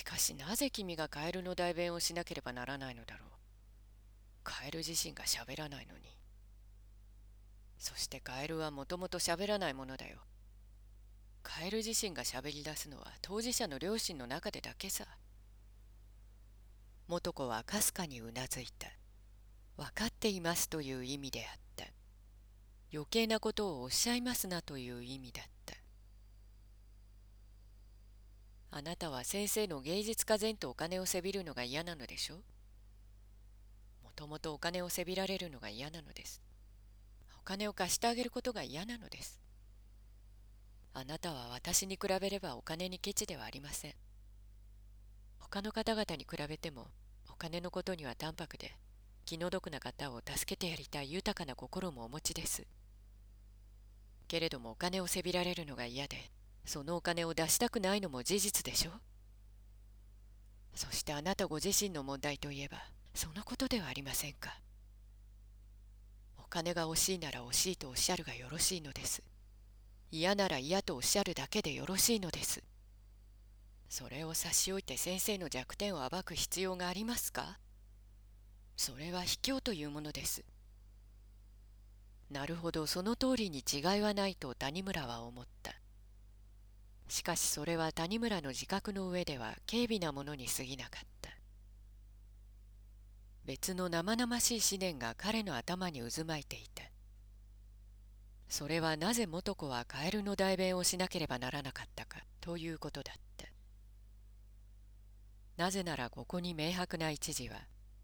しかしなぜ君がカエルの代弁をしなければならないのだろう。カエル自身が喋らないのに。そしてカエルはもともと喋らないものだよ。カエル自身が喋り出すのは当事者の両親の中でだけさ。元子はかすかにうなずいた。分かっていますという意味であった。余計なことをおっしゃいますなという意味だった。あなたは先生の芸術家前とお金をせびるのが嫌なのでしょ？もともとお金をせびられるのが嫌なのです。お金を貸してあげることが嫌なのです。あなたは私に比べればお金にケチではありません。他の方々に比べてもお金のことには淡白で気の毒な方を助けてやりたい豊かな心もお持ちです。けれどもお金をせびられるのが嫌でそのお金を出したくないのも事実でしょ？そしてあなたご自身の問題といえばそのことではありませんか？お金が欲しいなら欲しいとおっしゃるがよろしいのです。嫌なら嫌とおっしゃるだけでよろしいのです。それを差し置いて先生の弱点を暴く必要がありますか？それは卑怯というものです。なるほどその通りに違いはないと谷村は思った。しかしそれは谷村の自覚の上では軽微なものに過ぎなかった。別の生々しい思念が彼の頭に渦巻いていた。それはなぜ元子はカエルの代弁をしなければならなかったかということだった。なぜならここに明白な一時は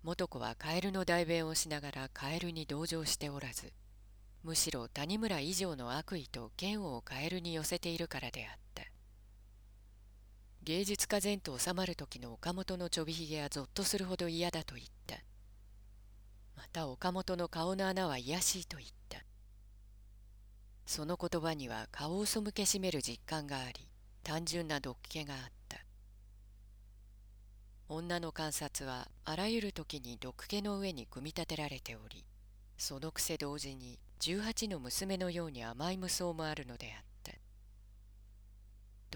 元子はカエルの代弁をしながらカエルに同情しておらずむしろ谷村以上の悪意と嫌悪をカエルに寄せているからであった。芸術家前と収まる時の岡本のちょびひげはぞっとするほど嫌だと言った。また岡本の顔の穴は卑しいと言った。その言葉には顔を背けしめる実感があり単純な毒気があった。女の観察はあらゆる時に毒気の上に組み立てられておりそのくせ同時に十八の娘のように甘い無双もあるのであった。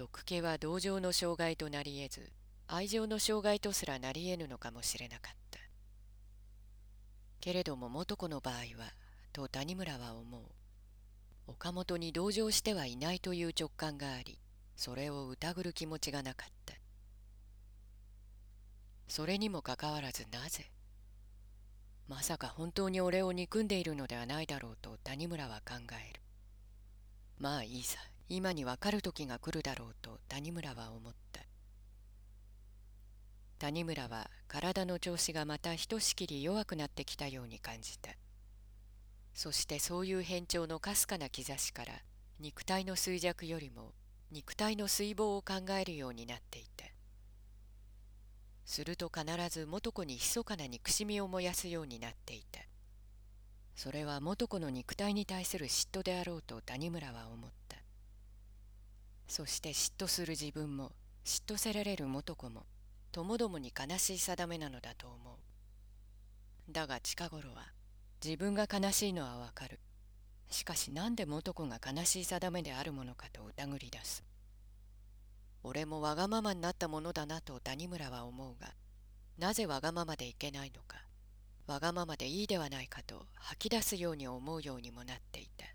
毒気は同情の障害となり得ず愛情の障害とすらなり得ぬのかもしれなかった。けれども元子の場合はと谷村は思う。岡本に同情してはいないという直感がありそれを疑る気持ちがなかった。それにもかかわらずなぜまさか本当に俺を憎んでいるのではないだろうと谷村は考える。まあいいさ。今にわかる時が来るだろうと谷村は思った。谷村は体の調子がまたひとしきり弱くなってきたように感じた。そしてそういう変調のかすかな兆しから肉体の衰弱よりも肉体の水防を考えるようになっていた。すると必ず元子に密かな憎しみを燃やすようになっていた。それは元子の肉体に対する嫉妬であろうと谷村は思った。そして嫉妬する自分も嫉妬せられる元子もともどもに悲しい定めなのだと思う。だが近頃は自分が悲しいのはわかる。しかしなんで元子が悲しい定めであるものかと疑り出す。俺もわがままになったものだなと谷村は思うがなぜわがままでいけないのかわがままでいいではないかと吐き出すように思うようにもなっていた。